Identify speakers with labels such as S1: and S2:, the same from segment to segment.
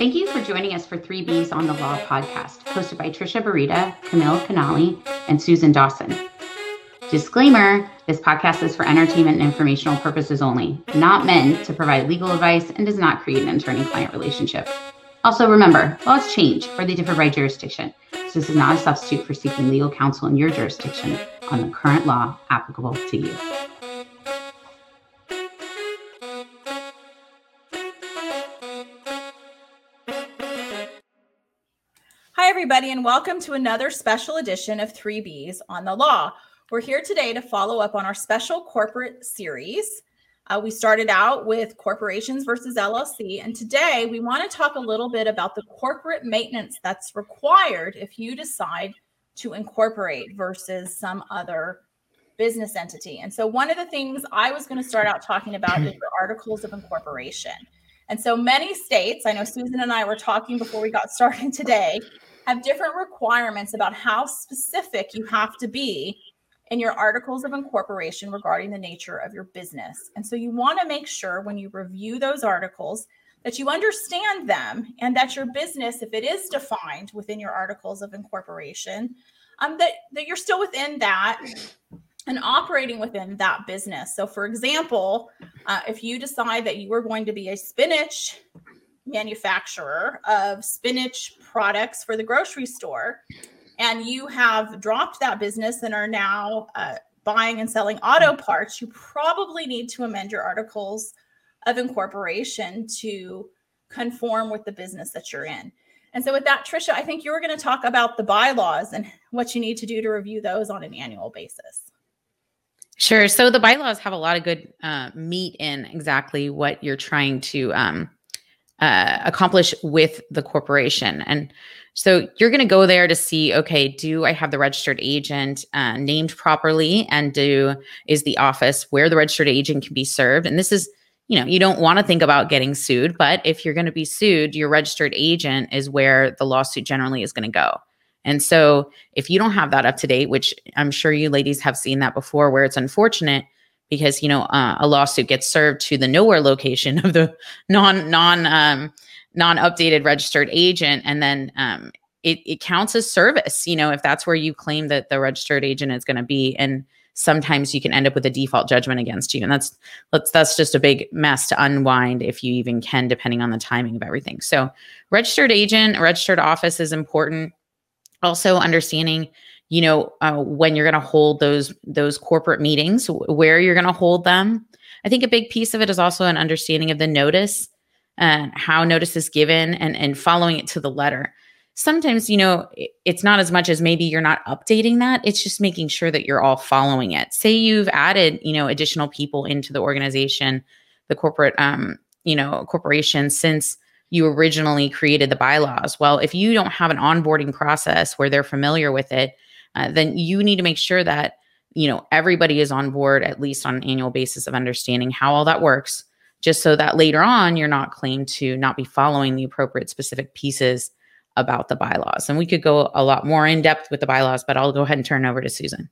S1: Thank you for joining us for 3Bs on the Law podcast, hosted by Trisha Barita, Camille Canali, and Susan Dawson. Disclaimer this podcast is for entertainment and informational purposes only, not meant to provide legal advice, and does not create an attorney client relationship. Also, remember, laws change or they differ by jurisdiction. So, this is not a substitute for seeking legal counsel in your jurisdiction on the current law applicable to you.
S2: Everybody, and welcome to another special edition of 3Bs on the Law. We're here today to follow up on our special corporate series. Uh, we started out with corporations versus LLC, and today we want to talk a little bit about the corporate maintenance that's required if you decide to incorporate versus some other business entity. And so, one of the things I was going to start out talking about is the articles of incorporation. And so, many states, I know Susan and I were talking before we got started today, have different requirements about how specific you have to be in your articles of incorporation regarding the nature of your business. And so you want to make sure when you review those articles that you understand them and that your business, if it is defined within your articles of incorporation, um, that, that you're still within that and operating within that business. So, for example, uh, if you decide that you are going to be a spinach manufacturer of spinach products for the grocery store and you have dropped that business and are now uh, buying and selling auto parts, you probably need to amend your articles of incorporation to conform with the business that you're in. And so, with that, Trisha, I think you were going to talk about the bylaws and what you need to do to review those on an annual basis.
S1: Sure. So, the bylaws have a lot of good uh, meat in exactly what you're trying to um, uh, accomplish with the corporation. And so you're going to go there to see, okay, do I have the registered agent uh, named properly, and do is the office where the registered agent can be served? And this is, you know, you don't want to think about getting sued, but if you're going to be sued, your registered agent is where the lawsuit generally is going to go. And so if you don't have that up to date, which I'm sure you ladies have seen that before, where it's unfortunate because you know uh, a lawsuit gets served to the nowhere location of the non non um, non updated registered agent, and then um, it, it counts as service. You know, if that's where you claim that the registered agent is going to be, and sometimes you can end up with a default judgment against you, and that's that's that's just a big mess to unwind if you even can, depending on the timing of everything. So, registered agent, registered office is important. Also, understanding you know uh, when you're going to hold those those corporate meetings where you're going to hold them. I think a big piece of it is also an understanding of the notice and how notice is given and and following it to the letter. Sometimes you know it's not as much as maybe you're not updating that it's just making sure that you're all following it. Say you've added you know additional people into the organization the corporate um you know corporation since you originally created the bylaws. Well if you don't have an onboarding process where they're familiar with it uh, then you need to make sure that you know everybody is on board at least on an annual basis of understanding how all that works just so that later on you're not claimed to not be following the appropriate specific pieces about the bylaws and we could go a lot more in depth with the bylaws but i'll go ahead and turn over to susan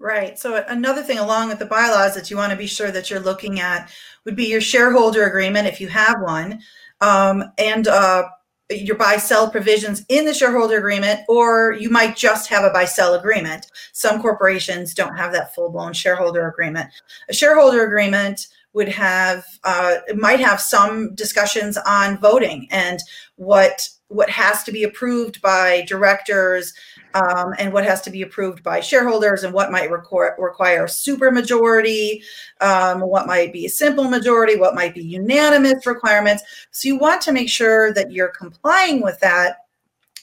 S3: Right. So another thing along with the bylaws that you want to be sure that you're looking at would be your shareholder agreement if you have one, um, and uh, your buy sell provisions in the shareholder agreement, or you might just have a buy sell agreement. Some corporations don't have that full blown shareholder agreement. A shareholder agreement would have uh, might have some discussions on voting and what what has to be approved by directors um, and what has to be approved by shareholders and what might require, require super majority, um, what might be a simple majority, what might be unanimous requirements. So you want to make sure that you're complying with that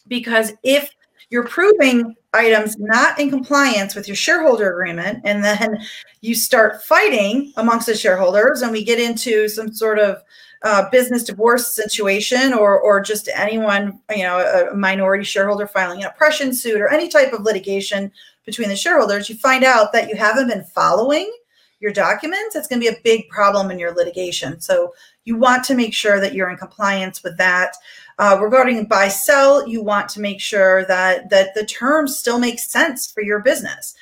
S3: because if you're proving items not in compliance with your shareholder agreement and then you start fighting amongst the shareholders and we get into some sort of uh, business divorce situation or or just anyone you know a minority shareholder filing an oppression suit or any type of litigation between the shareholders you find out that you haven't been following your documents it's going to be a big problem in your litigation. So you want to make sure that you're in compliance with that uh, regarding buy sell you want to make sure that that the terms still make sense for your business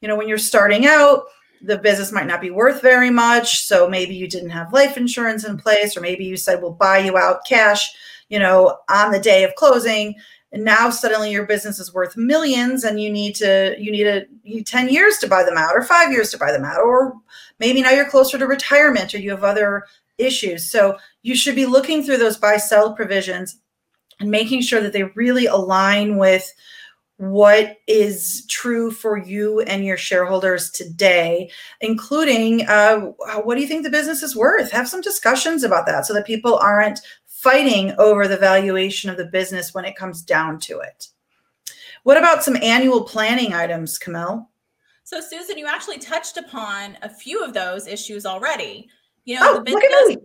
S3: you know when you're starting out the business might not be worth very much. So maybe you didn't have life insurance in place, or maybe you said, we'll buy you out cash you know, on the day of closing. And now suddenly your business is worth millions and you need to, you need a you need 10 years to buy them out or five years to buy them out. Or maybe now you're closer to retirement or you have other issues. So you should be looking through those buy sell provisions and making sure that they really align with what is true for you and your shareholders today, including uh, what do you think the business is worth? Have some discussions about that so that people aren't fighting over the valuation of the business when it comes down to it. What about some annual planning items, Camille?
S2: So, Susan, you actually touched upon a few of those issues already. You
S3: know, oh, the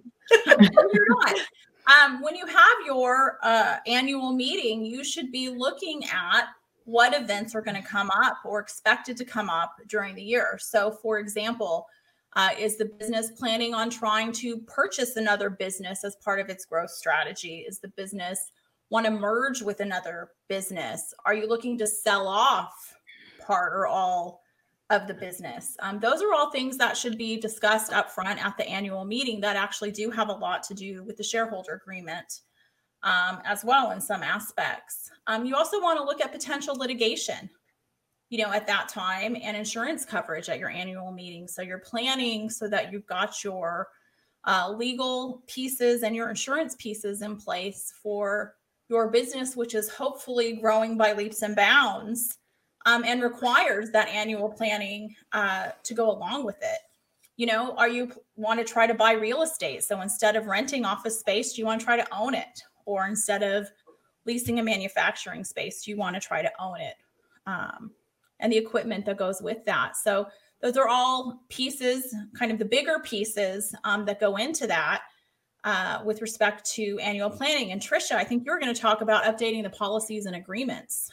S3: business.
S2: you're not. Um, when you have your uh, annual meeting, you should be looking at what events are going to come up or expected to come up during the year. So, for example, uh, is the business planning on trying to purchase another business as part of its growth strategy? Is the business want to merge with another business? Are you looking to sell off part or all of the business? Um, those are all things that should be discussed up front at the annual meeting that actually do have a lot to do with the shareholder agreement um, as well in some aspects. Um, you also want to look at potential litigation, you know, at that time and insurance coverage at your annual meeting. So you're planning so that you've got your uh, legal pieces and your insurance pieces in place for your business, which is hopefully growing by leaps and bounds um, and requires that annual planning uh, to go along with it. You know, are you want to try to buy real estate? So instead of renting office space, do you want to try to own it? Or instead of leasing a manufacturing space, do you want to try to own it um, and the equipment that goes with that. So those are all pieces, kind of the bigger pieces um, that go into that uh, with respect to annual planning. And Trisha, I think you're going to talk about updating the policies and agreements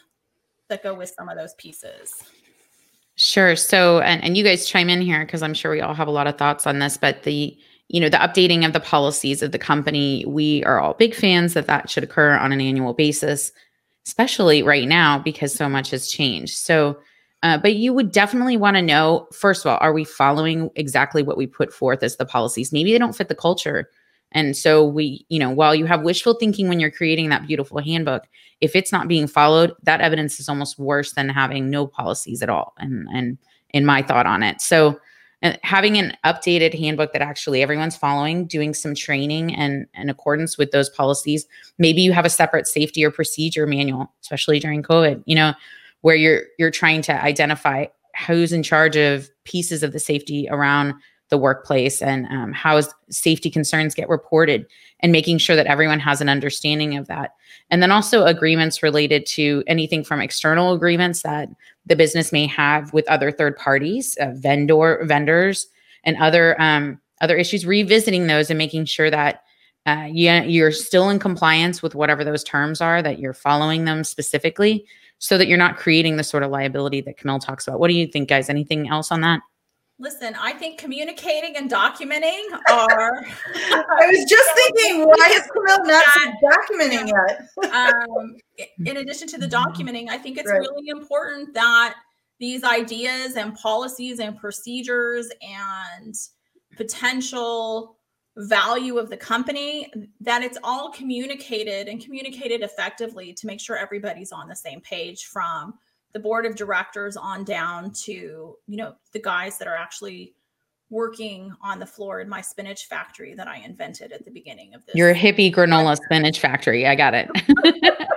S2: that go with some of those pieces.
S1: Sure. So, and, and you guys chime in here because I'm sure we all have a lot of thoughts on this, but the you know the updating of the policies of the company we are all big fans that that should occur on an annual basis especially right now because so much has changed so uh, but you would definitely want to know first of all are we following exactly what we put forth as the policies maybe they don't fit the culture and so we you know while you have wishful thinking when you're creating that beautiful handbook if it's not being followed that evidence is almost worse than having no policies at all and and in my thought on it. So uh, having an updated handbook that actually everyone's following doing some training and in accordance with those policies maybe you have a separate safety or procedure manual especially during covid you know where you're you're trying to identify who's in charge of pieces of the safety around the workplace and um, how safety concerns get reported and making sure that everyone has an understanding of that. And then also agreements related to anything from external agreements that the business may have with other third parties uh, vendor vendors and other um, other issues revisiting those and making sure that uh, you, you're still in compliance with whatever those terms are that you're following them specifically so that you're not creating the sort of liability that camille talks about. What do you think guys? Anything else on that
S2: Listen, I think communicating and documenting are.
S3: I was just thinking, why is Camille not documenting yet?
S2: um, in addition to the documenting, I think it's right. really important that these ideas and policies and procedures and potential value of the company that it's all communicated and communicated effectively to make sure everybody's on the same page from the board of directors on down to you know the guys that are actually working on the floor in my spinach factory that I invented at the beginning of this.
S1: Your hippie granola spinach factory. I got it.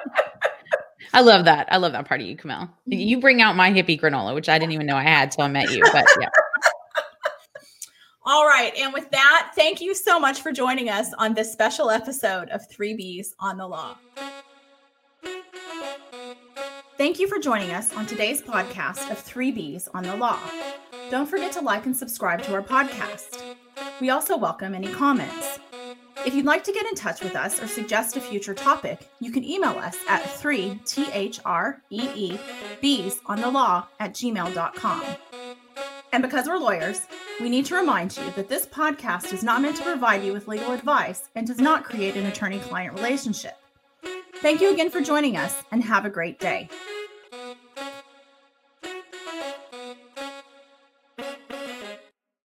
S1: I love that. I love that part of you, Camille. Mm-hmm. You bring out my hippie granola, which I didn't even know I had till I met you. But yeah.
S2: All right. And with that, thank you so much for joining us on this special episode of Three B's on the Law. Thank you for joining us on today's podcast of 3Bs on the Law. Don't forget to like and subscribe to our podcast. We also welcome any comments. If you'd like to get in touch with us or suggest a future topic, you can email us at 3THREE on the law at gmail.com. And because we're lawyers, we need to remind you that this podcast is not meant to provide you with legal advice and does not create an attorney client relationship. Thank you again for joining us and have a great day.